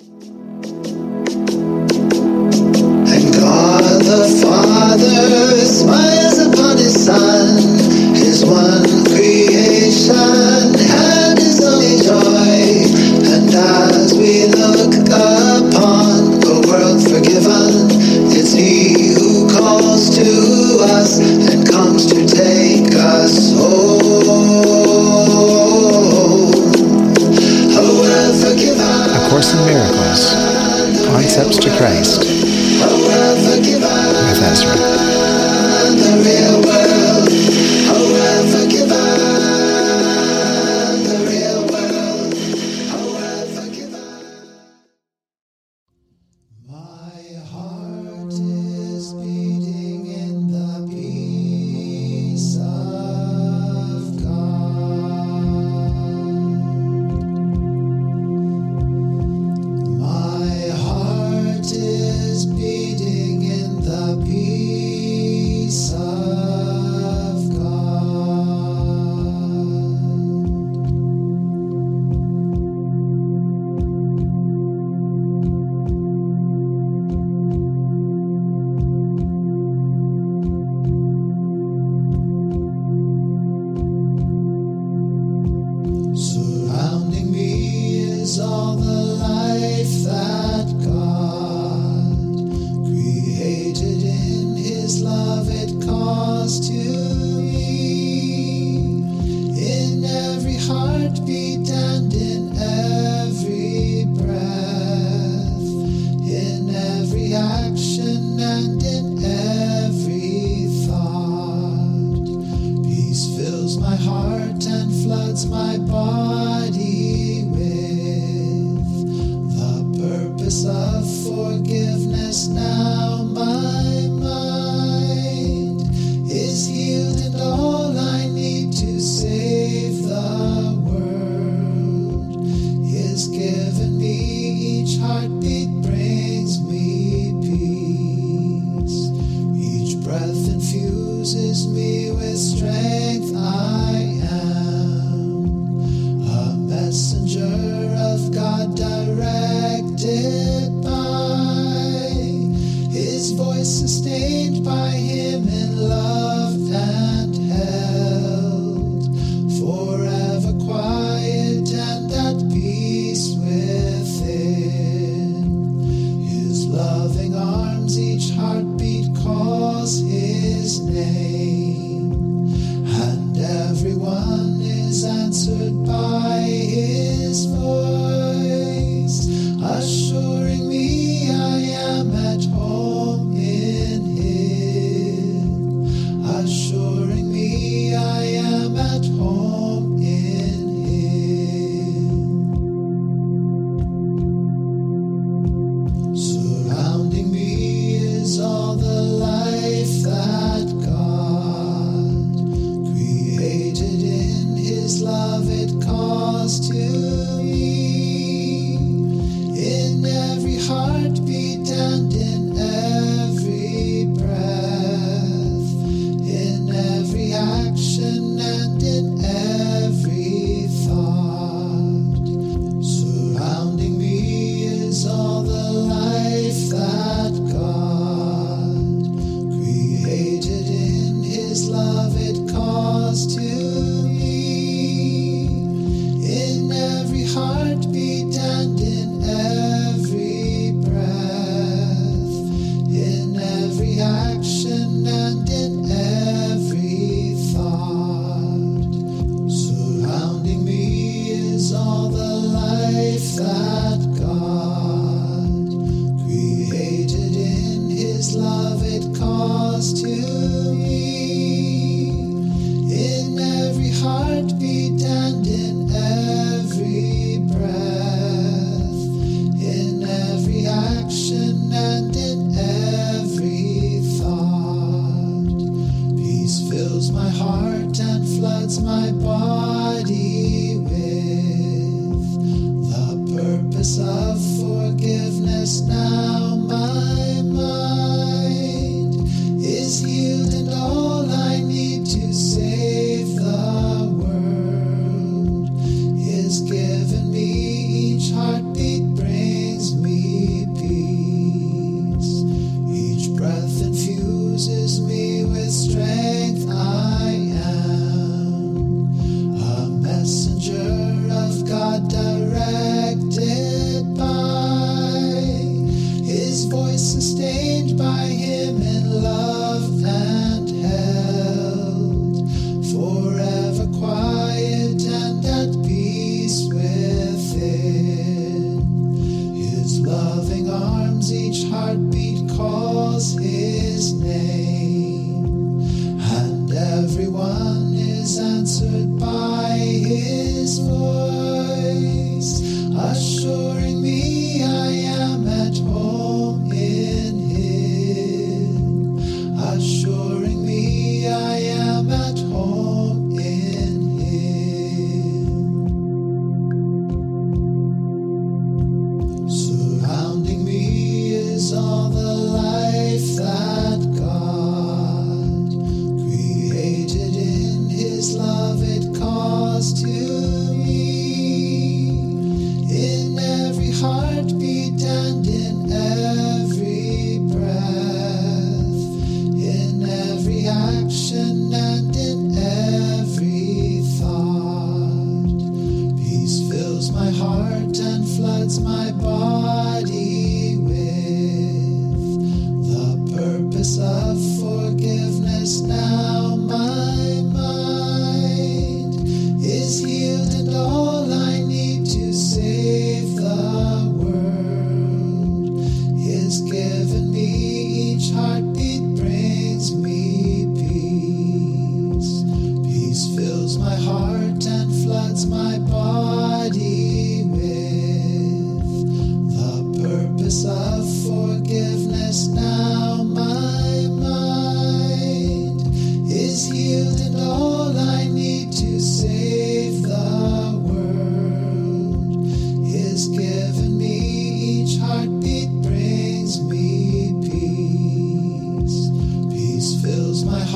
And me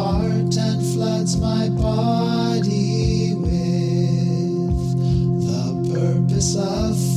heart and floods my body with the purpose of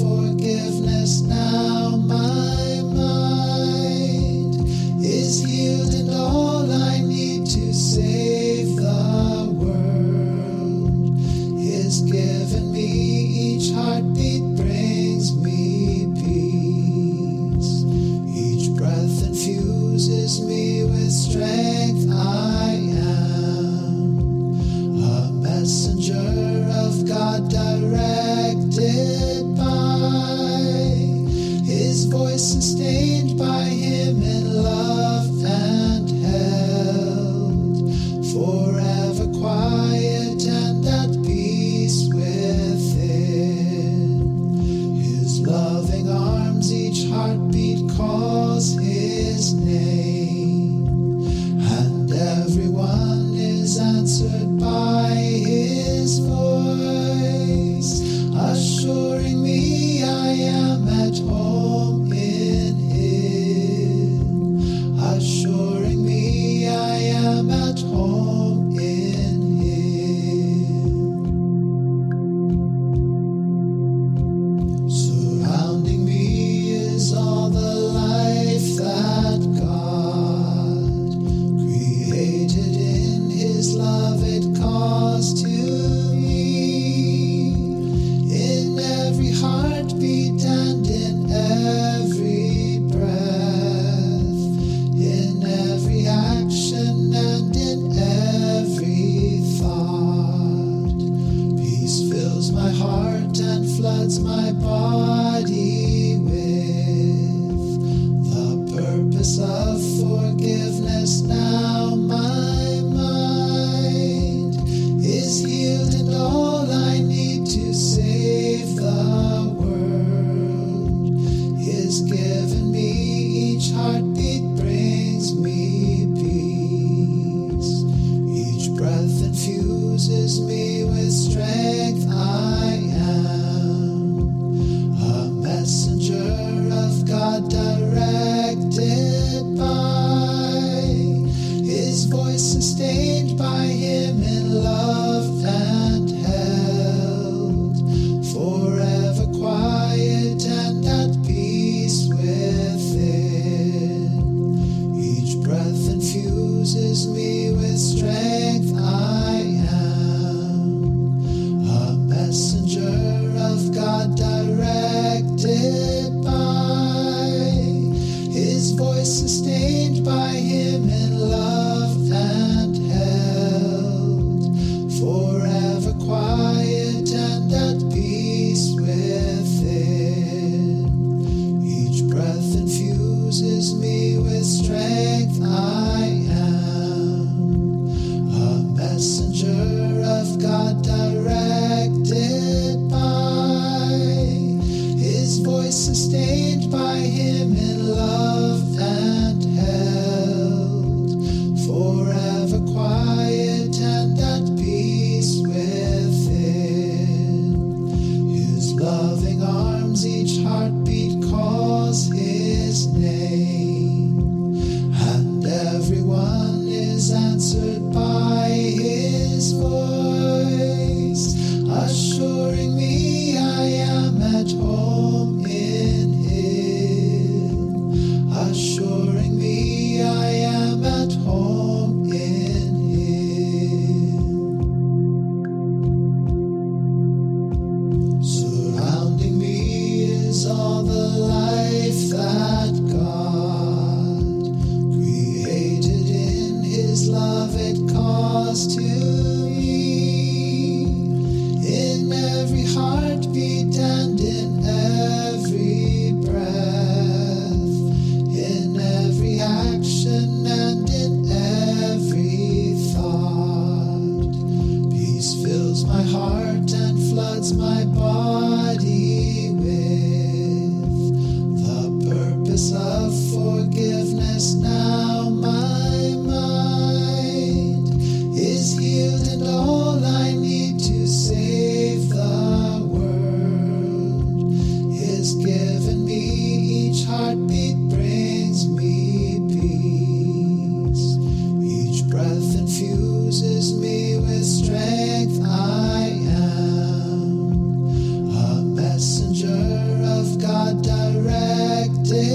voice sustained by him in love.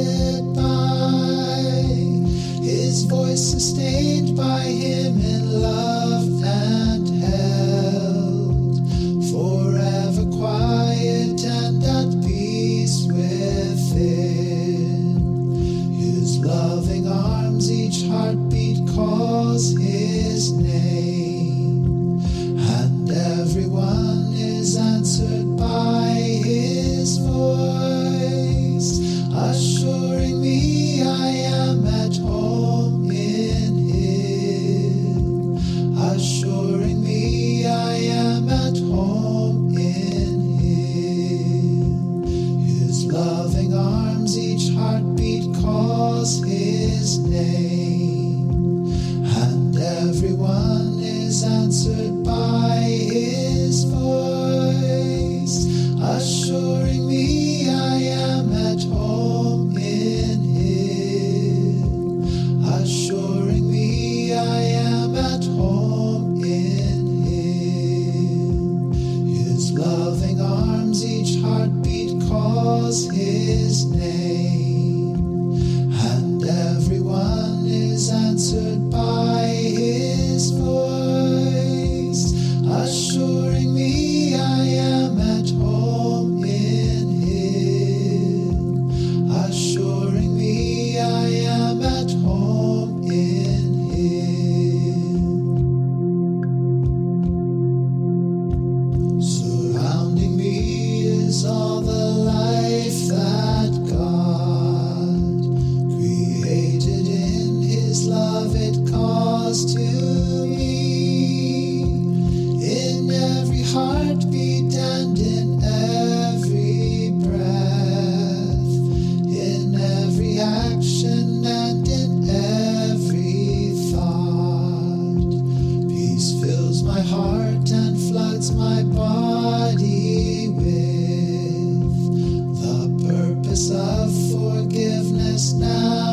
goodbye. His voice sustained. body with the purpose of forgiveness now.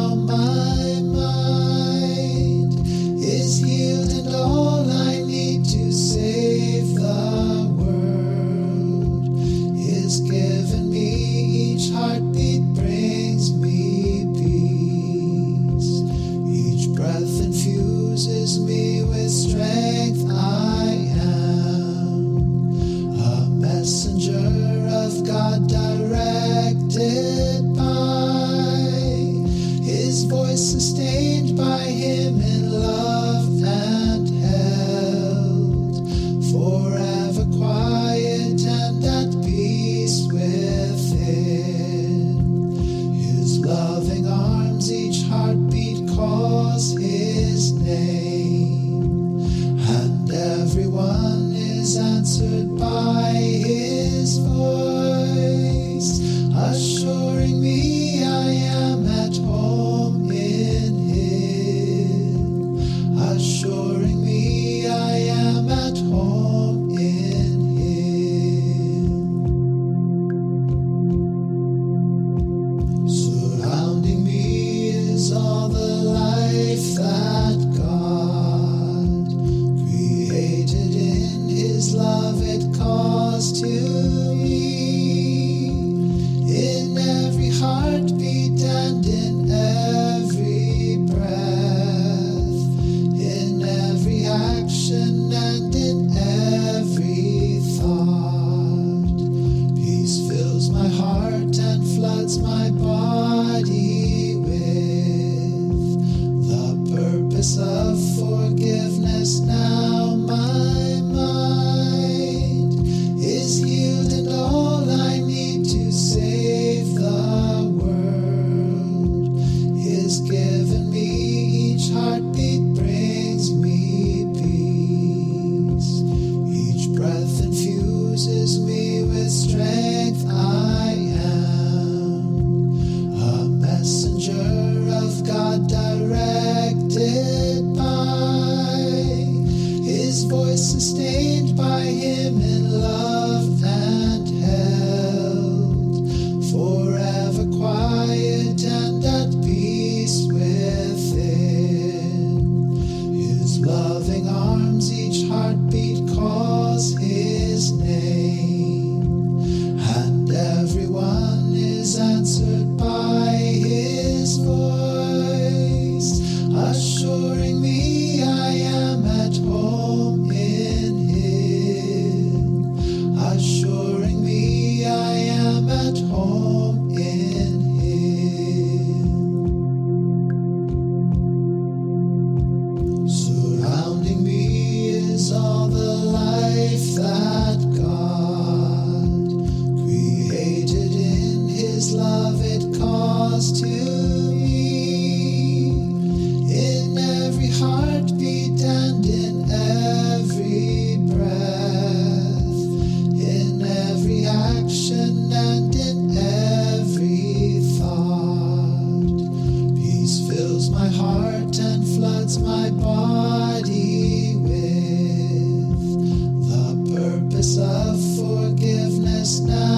Of forgiveness. Now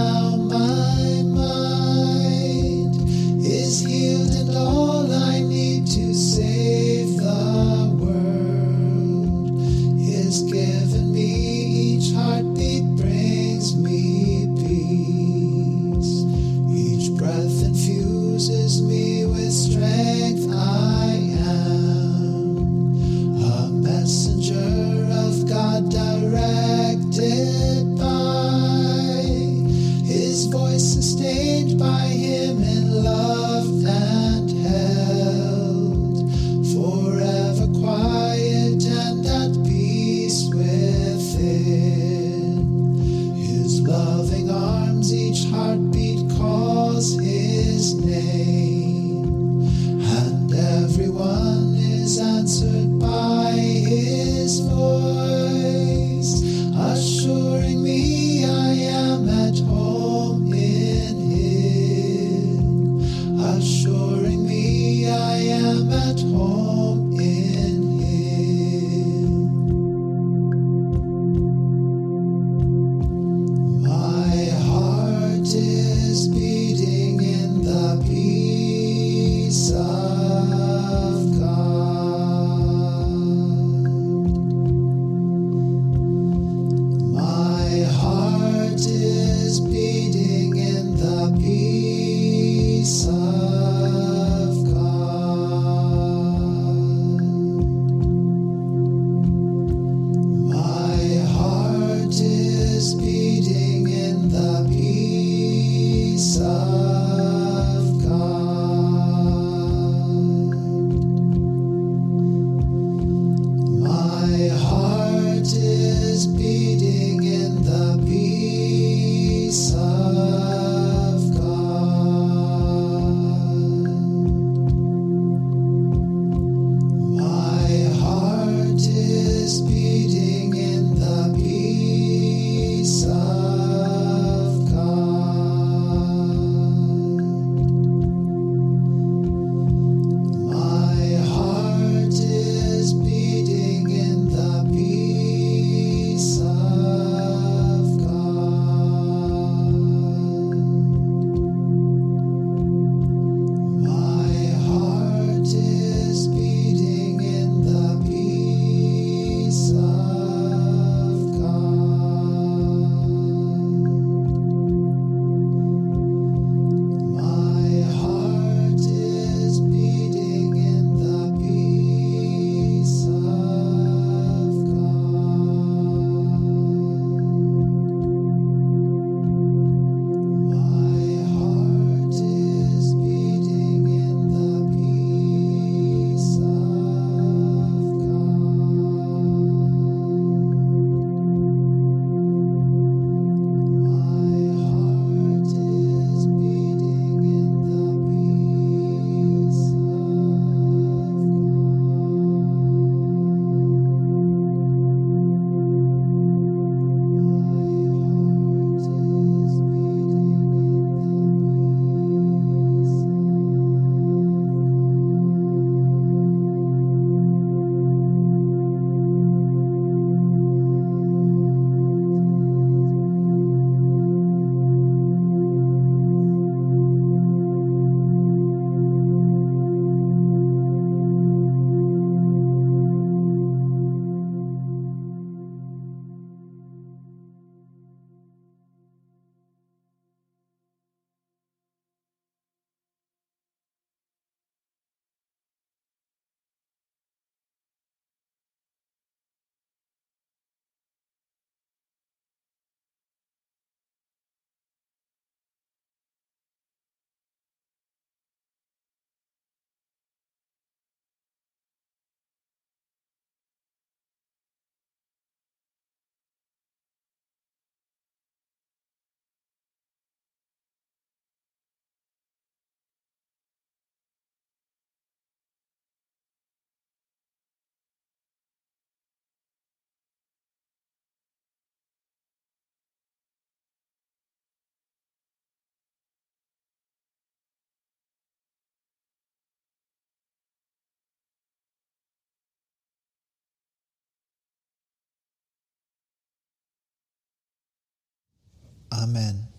Amen.